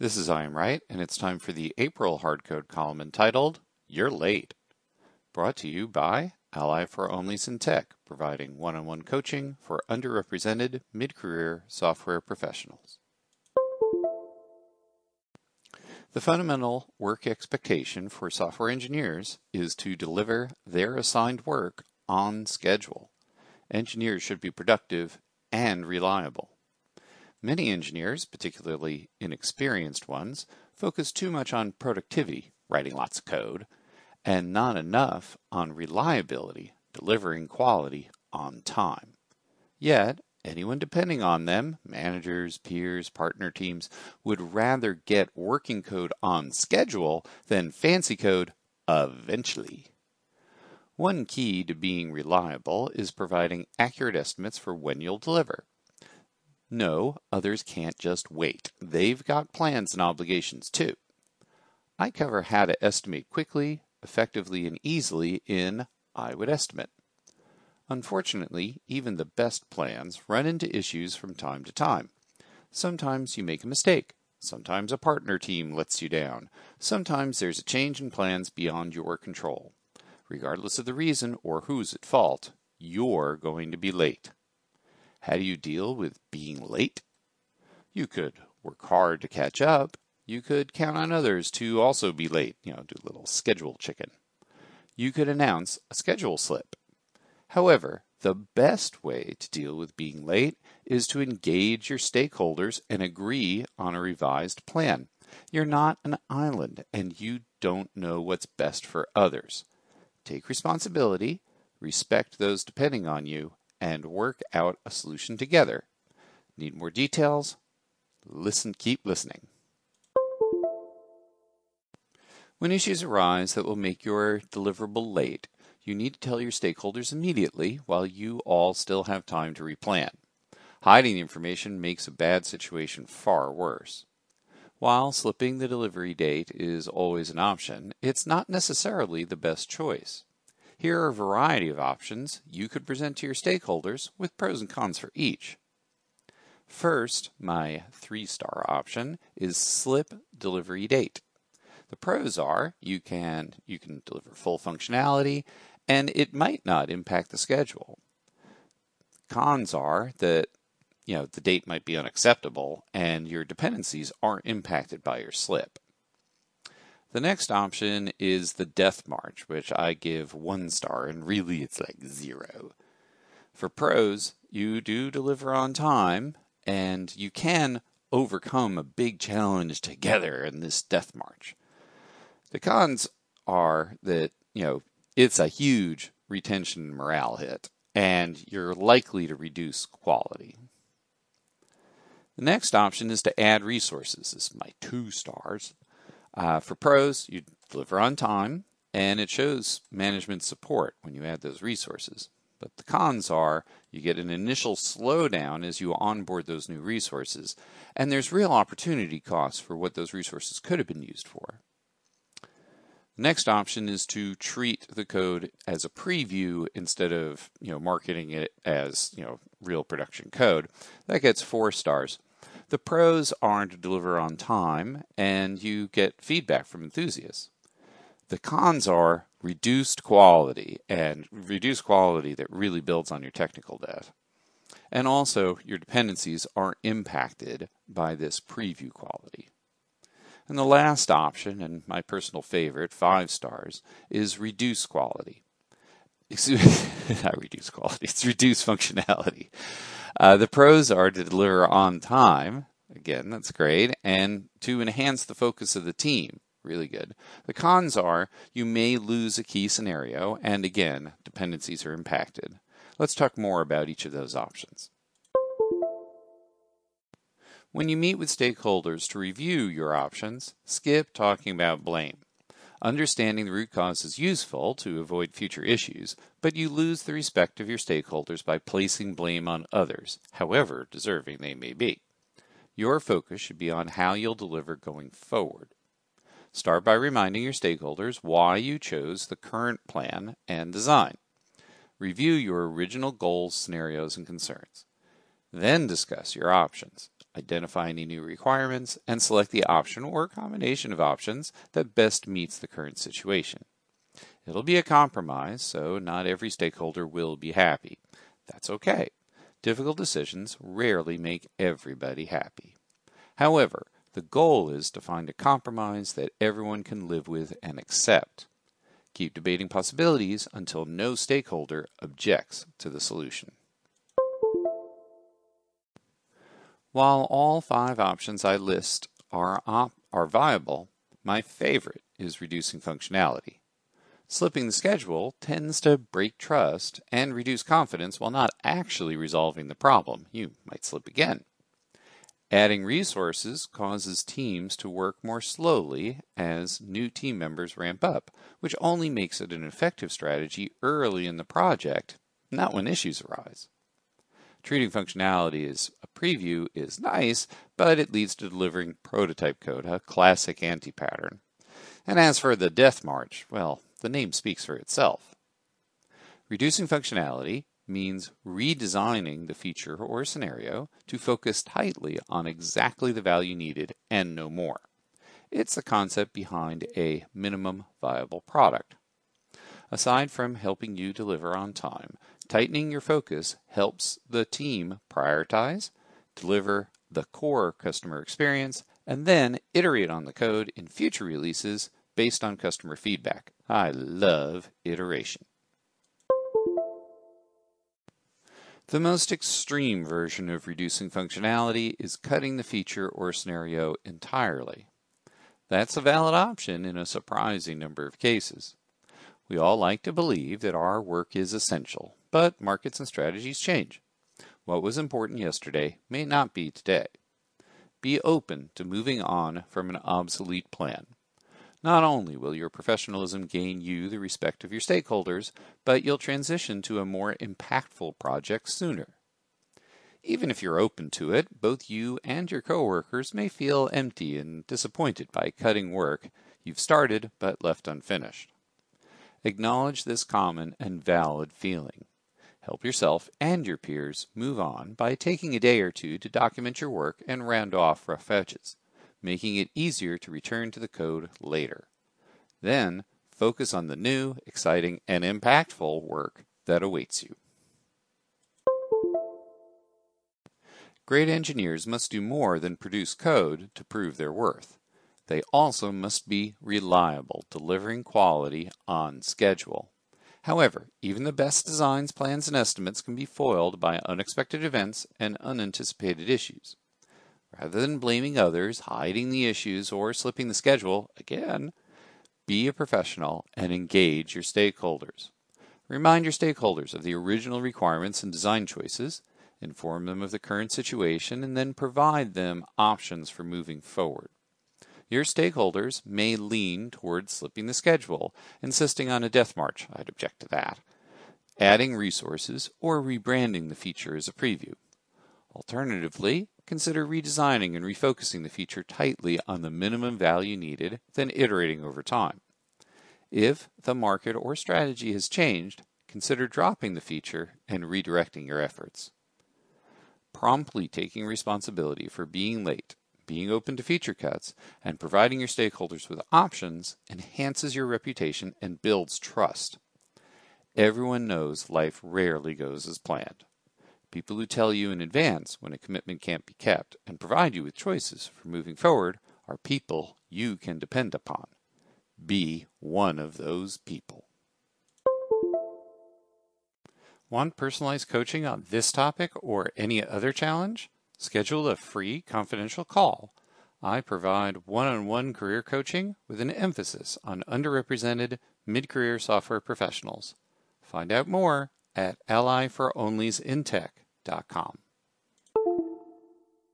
This is I. M. Wright, and it's time for the April Hardcode column entitled You're Late. Brought to you by Ally for Onlys in Tech, providing one on one coaching for underrepresented mid career software professionals. The fundamental work expectation for software engineers is to deliver their assigned work on schedule. Engineers should be productive and reliable. Many engineers, particularly inexperienced ones, focus too much on productivity, writing lots of code, and not enough on reliability, delivering quality on time. Yet, anyone depending on them, managers, peers, partner teams, would rather get working code on schedule than fancy code eventually. One key to being reliable is providing accurate estimates for when you'll deliver. No, others can't just wait. They've got plans and obligations too. I cover how to estimate quickly, effectively, and easily in I Would Estimate. Unfortunately, even the best plans run into issues from time to time. Sometimes you make a mistake. Sometimes a partner team lets you down. Sometimes there's a change in plans beyond your control. Regardless of the reason or who's at fault, you're going to be late. How do you deal with being late? You could work hard to catch up. You could count on others to also be late, you know, do a little schedule chicken. You could announce a schedule slip. However, the best way to deal with being late is to engage your stakeholders and agree on a revised plan. You're not an island and you don't know what's best for others. Take responsibility, respect those depending on you, and work out a solution together. Need more details? Listen, keep listening. When issues arise that will make your deliverable late, you need to tell your stakeholders immediately while you all still have time to replan. Hiding the information makes a bad situation far worse. While slipping the delivery date is always an option, it's not necessarily the best choice. Here are a variety of options you could present to your stakeholders with pros and cons for each. First, my three star option is slip delivery date. The pros are you can you can deliver full functionality and it might not impact the schedule. Cons are that you know the date might be unacceptable and your dependencies aren't impacted by your slip. The next option is the Death March, which I give one star, and really it's like zero. For pros, you do deliver on time, and you can overcome a big challenge together in this Death March. The cons are that, you know, it's a huge retention morale hit, and you're likely to reduce quality. The next option is to add resources. This is my two stars. Uh, for pros, you deliver on time, and it shows management support when you add those resources. But the cons are you get an initial slowdown as you onboard those new resources, and there's real opportunity costs for what those resources could have been used for. The next option is to treat the code as a preview instead of you know marketing it as you know real production code. That gets four stars. The pros are to deliver on time and you get feedback from enthusiasts. The cons are reduced quality and reduced quality that really builds on your technical debt. And also, your dependencies are impacted by this preview quality. And the last option, and my personal favorite, five stars, is reduce quality. Excuse not reduce quality, it's reduce functionality. Uh, the pros are to deliver on time. Again, that's great. And to enhance the focus of the team. Really good. The cons are you may lose a key scenario, and again, dependencies are impacted. Let's talk more about each of those options. When you meet with stakeholders to review your options, skip talking about blame. Understanding the root cause is useful to avoid future issues, but you lose the respect of your stakeholders by placing blame on others, however deserving they may be. Your focus should be on how you'll deliver going forward. Start by reminding your stakeholders why you chose the current plan and design. Review your original goals, scenarios, and concerns. Then discuss your options. Identify any new requirements, and select the option or combination of options that best meets the current situation. It'll be a compromise, so not every stakeholder will be happy. That's okay. Difficult decisions rarely make everybody happy. However, the goal is to find a compromise that everyone can live with and accept. Keep debating possibilities until no stakeholder objects to the solution. While all five options I list are, op- are viable, my favorite is reducing functionality. Slipping the schedule tends to break trust and reduce confidence while not actually resolving the problem. You might slip again. Adding resources causes teams to work more slowly as new team members ramp up, which only makes it an effective strategy early in the project, not when issues arise. Treating functionality as a preview is nice, but it leads to delivering prototype code, a classic anti-pattern. And as for the death march, well, the name speaks for itself. Reducing functionality means redesigning the feature or scenario to focus tightly on exactly the value needed and no more. It's the concept behind a minimum viable product. Aside from helping you deliver on time, tightening your focus helps the team prioritize, deliver the core customer experience, and then iterate on the code in future releases based on customer feedback. I love iteration. The most extreme version of reducing functionality is cutting the feature or scenario entirely. That's a valid option in a surprising number of cases. We all like to believe that our work is essential, but markets and strategies change. What was important yesterday may not be today. Be open to moving on from an obsolete plan. Not only will your professionalism gain you the respect of your stakeholders, but you'll transition to a more impactful project sooner. Even if you're open to it, both you and your coworkers may feel empty and disappointed by cutting work you've started but left unfinished. Acknowledge this common and valid feeling. Help yourself and your peers move on by taking a day or two to document your work and round off rough edges, making it easier to return to the code later. Then, focus on the new, exciting, and impactful work that awaits you. Great engineers must do more than produce code to prove their worth. They also must be reliable, delivering quality on schedule. However, even the best designs, plans, and estimates can be foiled by unexpected events and unanticipated issues. Rather than blaming others, hiding the issues, or slipping the schedule, again, be a professional and engage your stakeholders. Remind your stakeholders of the original requirements and design choices, inform them of the current situation, and then provide them options for moving forward. Your stakeholders may lean towards slipping the schedule, insisting on a death march. I'd object to that. Adding resources or rebranding the feature as a preview. Alternatively, consider redesigning and refocusing the feature tightly on the minimum value needed, then iterating over time. If the market or strategy has changed, consider dropping the feature and redirecting your efforts. Promptly taking responsibility for being late being open to feature cuts, and providing your stakeholders with options enhances your reputation and builds trust. Everyone knows life rarely goes as planned. People who tell you in advance when a commitment can't be kept and provide you with choices for moving forward are people you can depend upon. Be one of those people. Want personalized coaching on this topic or any other challenge? Schedule a free confidential call. I provide one on one career coaching with an emphasis on underrepresented mid career software professionals. Find out more at allyforonlysintech.com.